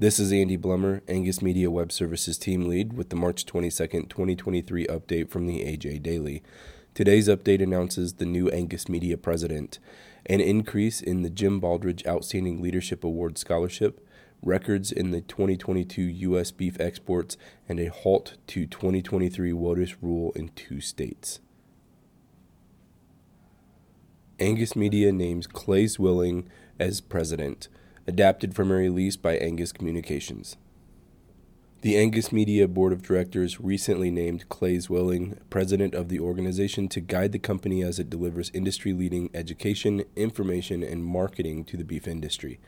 This is Andy Blummer, Angus Media Web Services team lead, with the March 22nd, 2023 update from the AJ Daily. Today's update announces the new Angus Media president, an increase in the Jim Baldridge Outstanding Leadership Award Scholarship, records in the 2022 U.S. beef exports, and a halt to 2023 WOTUS rule in two states. Angus Media names Clay Zwilling as president adapted from a release by Angus Communications. The Angus Media Board of Directors recently named Clay Zwilling president of the organization to guide the company as it delivers industry leading education, information, and marketing to the beef industry.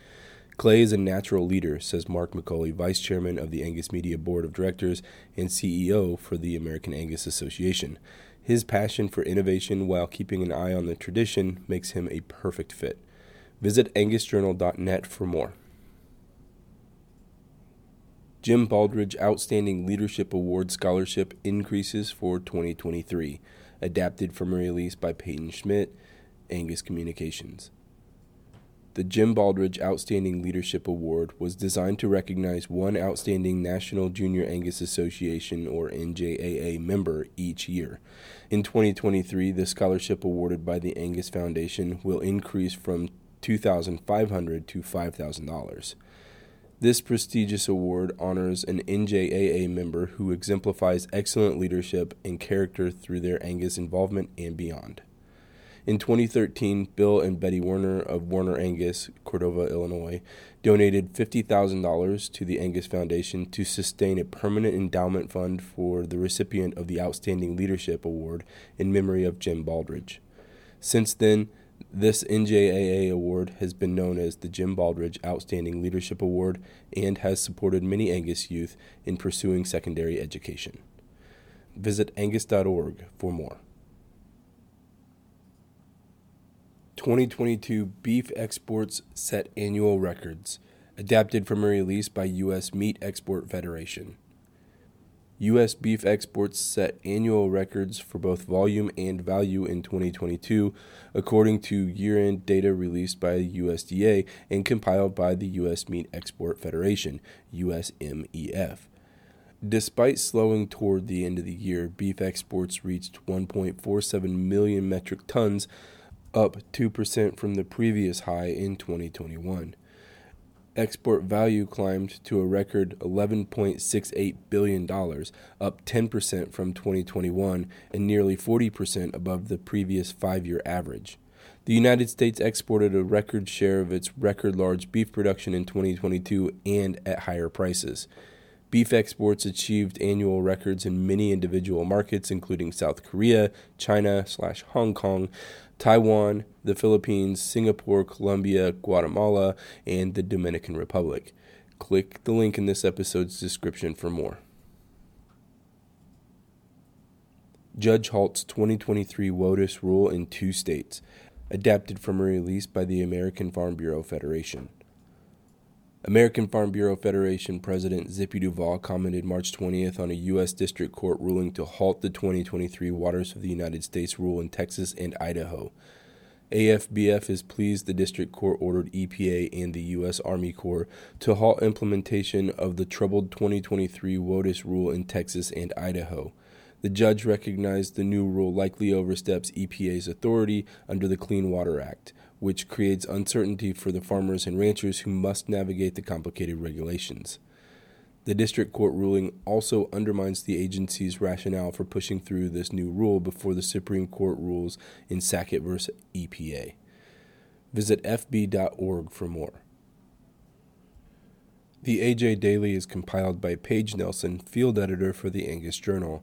Clay is a natural leader, says Mark McCully, Vice Chairman of the Angus Media Board of Directors and CEO for the American Angus Association. His passion for innovation while keeping an eye on the tradition makes him a perfect fit. Visit angusjournal.net for more. Jim Baldridge Outstanding Leadership Award Scholarship increases for 2023, adapted from a release by Peyton Schmitt, Angus Communications. The Jim Baldridge Outstanding Leadership Award was designed to recognize one outstanding National Junior Angus Association or NJAA member each year. In 2023, the scholarship awarded by the Angus Foundation will increase from 2,500 to $5,000. This prestigious award honors an NJAA member who exemplifies excellent leadership and character through their Angus involvement and beyond. In 2013, Bill and Betty Werner of Werner Angus, Cordova, Illinois, donated $50,000 to the Angus Foundation to sustain a permanent endowment fund for the recipient of the Outstanding Leadership Award in memory of Jim Baldridge. Since then, this NJAA award has been known as the Jim Baldridge Outstanding Leadership Award and has supported many Angus youth in pursuing secondary education. Visit angus.org for more. 2022 beef exports set annual records, adapted from a release by U.S. Meat Export Federation. U.S. beef exports set annual records for both volume and value in 2022, according to year end data released by the USDA and compiled by the U.S. Meat Export Federation, USMEF. Despite slowing toward the end of the year, beef exports reached 1.47 million metric tons, up 2% from the previous high in 2021 export value climbed to a record $11.68 billion, up 10% from 2021 and nearly 40% above the previous five year average. The United States exported a record share of its record large beef production in 2022 and at higher prices. Beef exports achieved annual records in many individual markets, including South Korea, China slash Hong Kong, Taiwan, the Philippines, Singapore, Colombia, Guatemala, and the Dominican Republic. Click the link in this episode's description for more. Judge halts 2023 WOTUS rule in two states, adapted from a release by the American Farm Bureau Federation. American Farm Bureau Federation President Zippy Duvall commented March 20th on a U.S. District Court ruling to halt the 2023 Waters of the United States rule in Texas and Idaho. AFBF is pleased the District Court ordered EPA and the U.S. Army Corps to halt implementation of the troubled 2023 WOTUS rule in Texas and Idaho. The judge recognized the new rule likely oversteps EPA's authority under the Clean Water Act, which creates uncertainty for the farmers and ranchers who must navigate the complicated regulations. The district court ruling also undermines the agency's rationale for pushing through this new rule before the Supreme Court rules in Sackett v. EPA. Visit FB.org for more. The AJ Daily is compiled by Paige Nelson, field editor for the Angus Journal.